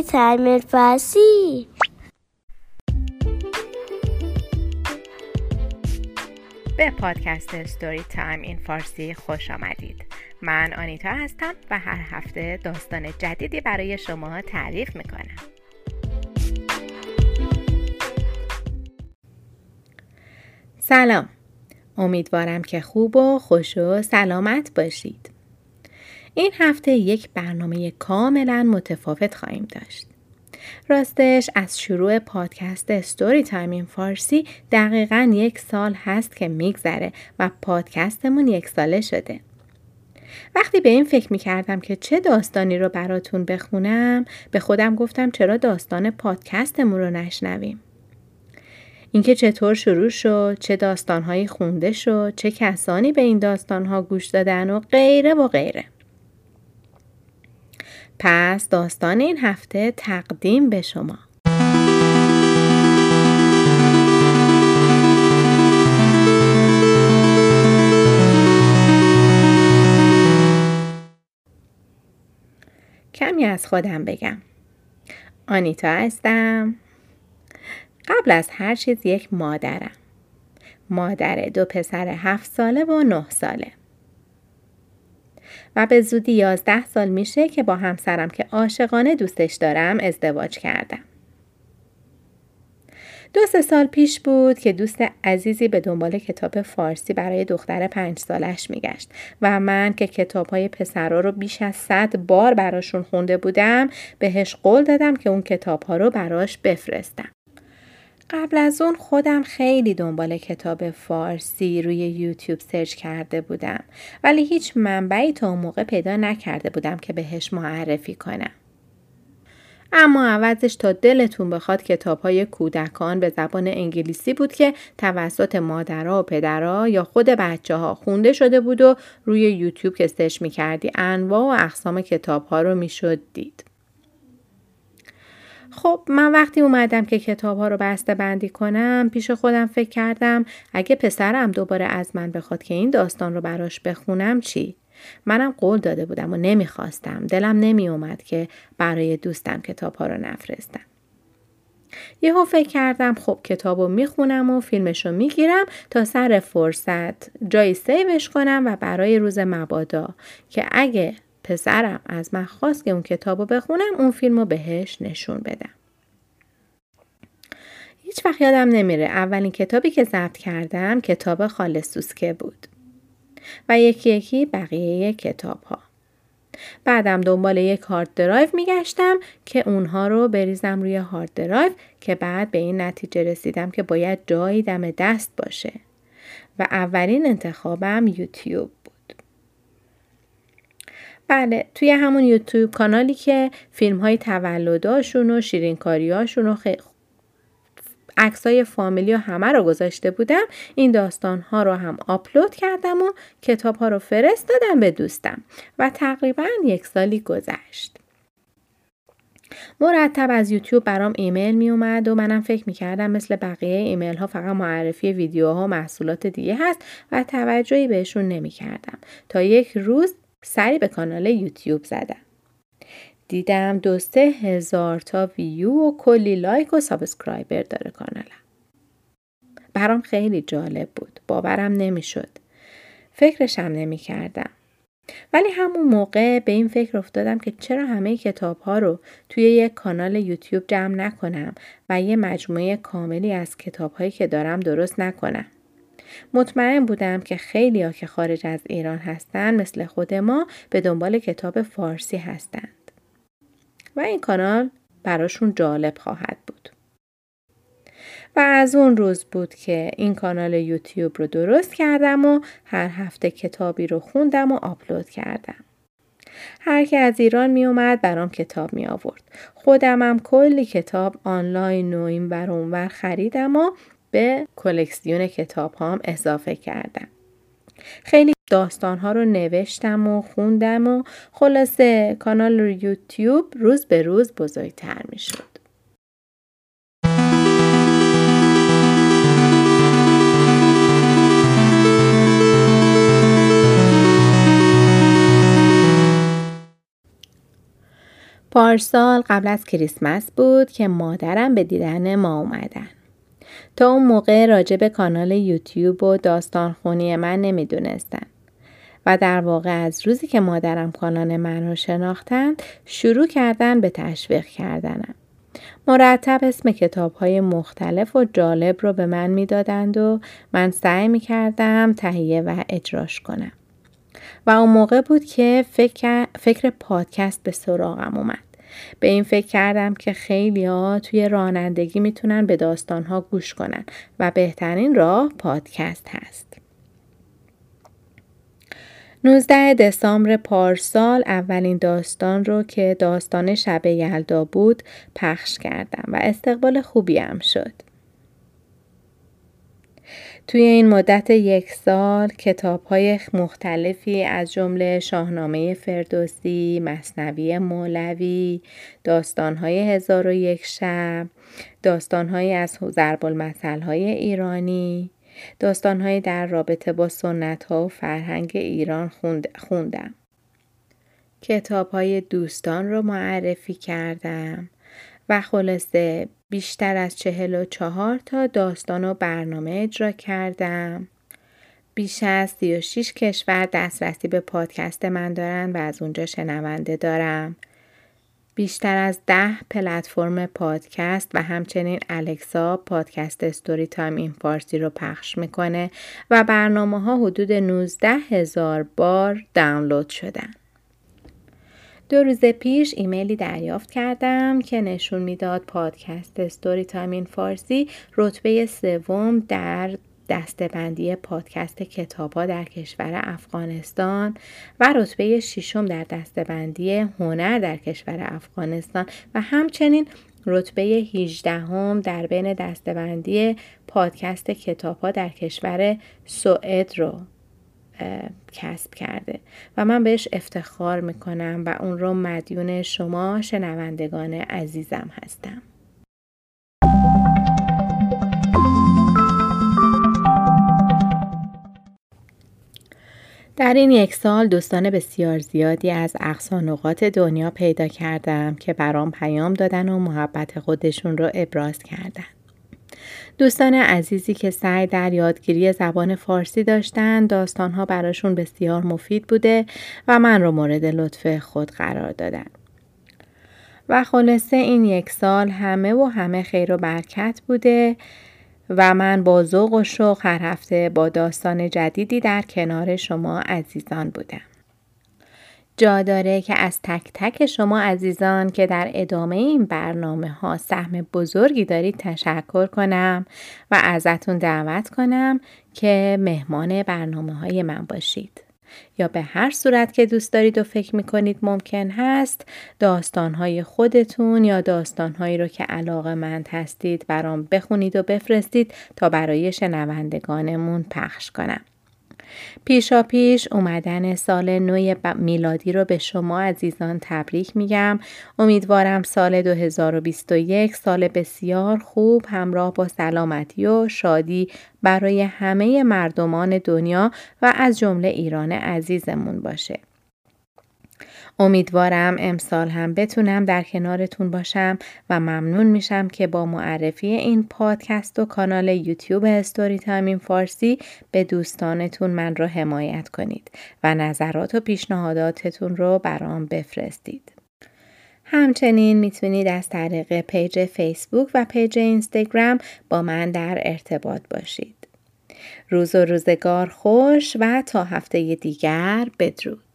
Time فارسی به پادکست Story Time in فارسی خوش آمدید. من آنیتا هستم و هر هفته داستان جدیدی برای شما تعریف می‌کنم. سلام. امیدوارم که خوب و خوش و سلامت باشید. این هفته یک برنامه کاملا متفاوت خواهیم داشت. راستش از شروع پادکست ستوری تایم این فارسی دقیقا یک سال هست که میگذره و پادکستمون یک ساله شده. وقتی به این فکر می کردم که چه داستانی رو براتون بخونم به خودم گفتم چرا داستان پادکستمون رو نشنویم. اینکه چطور شروع شد، چه داستانهایی خونده شد، چه کسانی به این داستانها گوش دادن و غیره و غیره. پس داستان این هفته تقدیم به شما. کمی از خودم بگم. آنیتا هستم. قبل از هر چیز یک مادرم. مادر دو پسر هفت ساله و نه ساله. و به زودی یازده سال میشه که با همسرم که عاشقانه دوستش دارم ازدواج کردم. دو سه سال پیش بود که دوست عزیزی به دنبال کتاب فارسی برای دختر پنج سالش میگشت و من که کتاب های پسرا رو بیش از صد بار براشون خونده بودم بهش قول دادم که اون کتاب ها رو براش بفرستم. قبل از اون خودم خیلی دنبال کتاب فارسی روی یوتیوب سرچ کرده بودم ولی هیچ منبعی تا اون موقع پیدا نکرده بودم که بهش معرفی کنم. اما عوضش تا دلتون بخواد کتاب های کودکان به زبان انگلیسی بود که توسط مادرها و پدرها یا خود بچه ها خونده شده بود و روی یوتیوب که سرچ می کردی انواع و اقسام کتاب ها رو می شد دید. خب من وقتی اومدم که کتاب ها رو بسته بندی کنم پیش خودم فکر کردم اگه پسرم دوباره از من بخواد که این داستان رو براش بخونم چی؟ منم قول داده بودم و نمی‌خواستم. دلم نمی اومد که برای دوستم کتاب ها رو نفرستم. یهو فکر کردم خب کتاب رو می‌خونم و فیلمش رو می‌گیرم تا سر فرصت جایی سیوش کنم و برای روز مبادا که اگه پسرم از من خواست که اون کتاب رو بخونم اون فیلم رو بهش نشون بدم. هیچ وقت یادم نمیره اولین کتابی که ضبط کردم کتاب خاله سوسکه بود و یکی یکی بقیه کتاب ها. بعدم دنبال یک hard drive میگشتم که اونها رو بریزم روی hard drive که بعد به این نتیجه رسیدم که باید جایی دم دست باشه و اولین انتخابم یوتیوب بله توی همون یوتیوب کانالی که فیلم های تولداشون و شیرینکاریاشون و خ... عکسای فامیلی و همه رو گذاشته بودم این داستان ها رو هم آپلود کردم و کتاب ها رو فرستادم به دوستم و تقریبا یک سالی گذشت. مرتب از یوتیوب برام ایمیل می اومد و منم فکر می کردم مثل بقیه ایمیل ها فقط معرفی ویدیوها و محصولات دیگه هست و توجهی بهشون نمی کردم. تا یک روز سری به کانال یوتیوب زدم. دیدم دو سه هزار تا ویو و کلی like و subscriber داره کانالم. برام خیلی جالب بود. باورم نمی‌شد. فکرشم نمی کردم. ولی همون موقع به این فکر افتادم که چرا همه کتاب ها رو توی یک کانال یوتیوب جمع نکنم و یه مجموعه کاملی از کتاب هایی که دارم درست نکنم. مطمئن بودم که خیلی ها که خارج از ایران هستند مثل خود ما به دنبال کتاب فارسی هستند. و این کانال براشون جالب خواهد بود. و از اون روز بود که این کانال یوتیوب رو درست کردم و هر هفته کتابی رو خوندم و آپلود کردم. هر که از ایران می اومد برام کتاب می آورد. خودمم کلی کتاب آنلاین و این ور خریدم و به کلکسیون کتاب هام اضافه کردم. خیلی داستان ها رو نوشتم و خوندم و خلاصه کانال یوتیوب روز به روز بزرگتر می شد. پارسال قبل از کریسمس بود که مادرم به دیدن ما اومدن. تا اون موقع راجع به کانال یوتیوب و داستان خونی من نمی‌دونستن. و در واقع از روزی که مادرم کانال من رو شناختن شروع کردن به تشویق کردنم. مرتب اسم کتاب های مختلف و جالب رو به من می‌دادند و من سعی می کردم تهیه و اجراش کنم. و اون موقع بود که فکر, فکر پادکست به سراغم اومد. به این فکر کردم که خیلی ها توی رانندگی می‌تونن به داستان ها گوش کنن و بهترین راه پادکست هست. 19 دسامبر پارسال اولین داستان رو که داستان شب یلدا بود پخش کردم و استقبال خوبی هم شد. توی این مدت یک سال کتاب های مختلفی از جمله شاهنامه فردوسی، مصنوی مولوی، داستان های هزار و یک شب، داستان های از ضرب های ایرانی، داستان های در رابطه با سنت ها و فرهنگ ایران خوندم. کتاب های دوستان رو معرفی کردم و خلاصه بیشتر از چهل و چهار تا داستان و برنامه اجرا کردم. بیش از 36 کشور دسترسی به پادکست من دارن و از اونجا شنونده دارم. بیشتر از ده پلتفرم پادکست و همچنین الکسا پادکست Story Time in Farsi رو پخش می‌کنه و برنامه ها حدود 19 هزار بار دانلود شدن. دو روز پیش ایمیلی دریافت کردم که نشون می‌داد پادکست Story Time in Farsi رتبه سوم در دسته‌بندی پادکست کتاب ها در کشور افغانستان و رتبه ششم در دستبندی هنر در کشور افغانستان و همچنین رتبه 18 هم در بین دستبندی پادکست کتاب ها در کشور سوئد رو. کسب کرده و من بهش افتخار می‌کنم و اون رو مدیون شما شنوندگان عزیزم هستم در این یک سال دوستان بسیار زیادی از اقصانقات دنیا پیدا کردم که برام پیام دادن و محبت خودشون رو ابراز کردن. دوستان عزیزی که سعی در یادگیری زبان فارسی داشتن داستانها براشون بسیار مفید بوده و من رو مورد لطف خود قرار دادن. و خلاصه این یک سال همه و همه خیر و برکت بوده و من با ذوق و شوق هر هفته با داستان جدیدی در کنار شما عزیزان بودم. جا داره که از تک تک شما عزیزان که در ادامه این برنامه ها سهم بزرگی دارید تشکر کنم و ازتون دعوت کنم که مهمان برنامه های من باشید. یا به هر صورت که دوست دارید و فکر می‌کنید ممکن هست داستانهای خودتون یا داستانهایی رو که علاقه مند هستید برام بخونید و بفرستید تا برای شنوندگانمون پخش کنم. پیشا پیش اومدن سال نو میلادی رو به شما عزیزان تبریک میگم. امیدوارم سال 2021 سال بسیار خوب همراه با سلامتی و شادی برای همه مردمان دنیا و از جمله ایران عزیزمون باشه. امیدوارم امسال هم بتونم در کنارتون باشم و ممنون میشم که با معرفی این پادکست و کانال یوتیوب استوری تایمین فارسی به دوستانتون من رو حمایت کنید و نظرات و پیشنهاداتتون رو برام بفرستید. همچنین می‌تونید از طریق page فیسبوک و page اینستاگرام با من در ارتباط باشید. روز و روزگار خوش و تا هفته دیگر بدرود.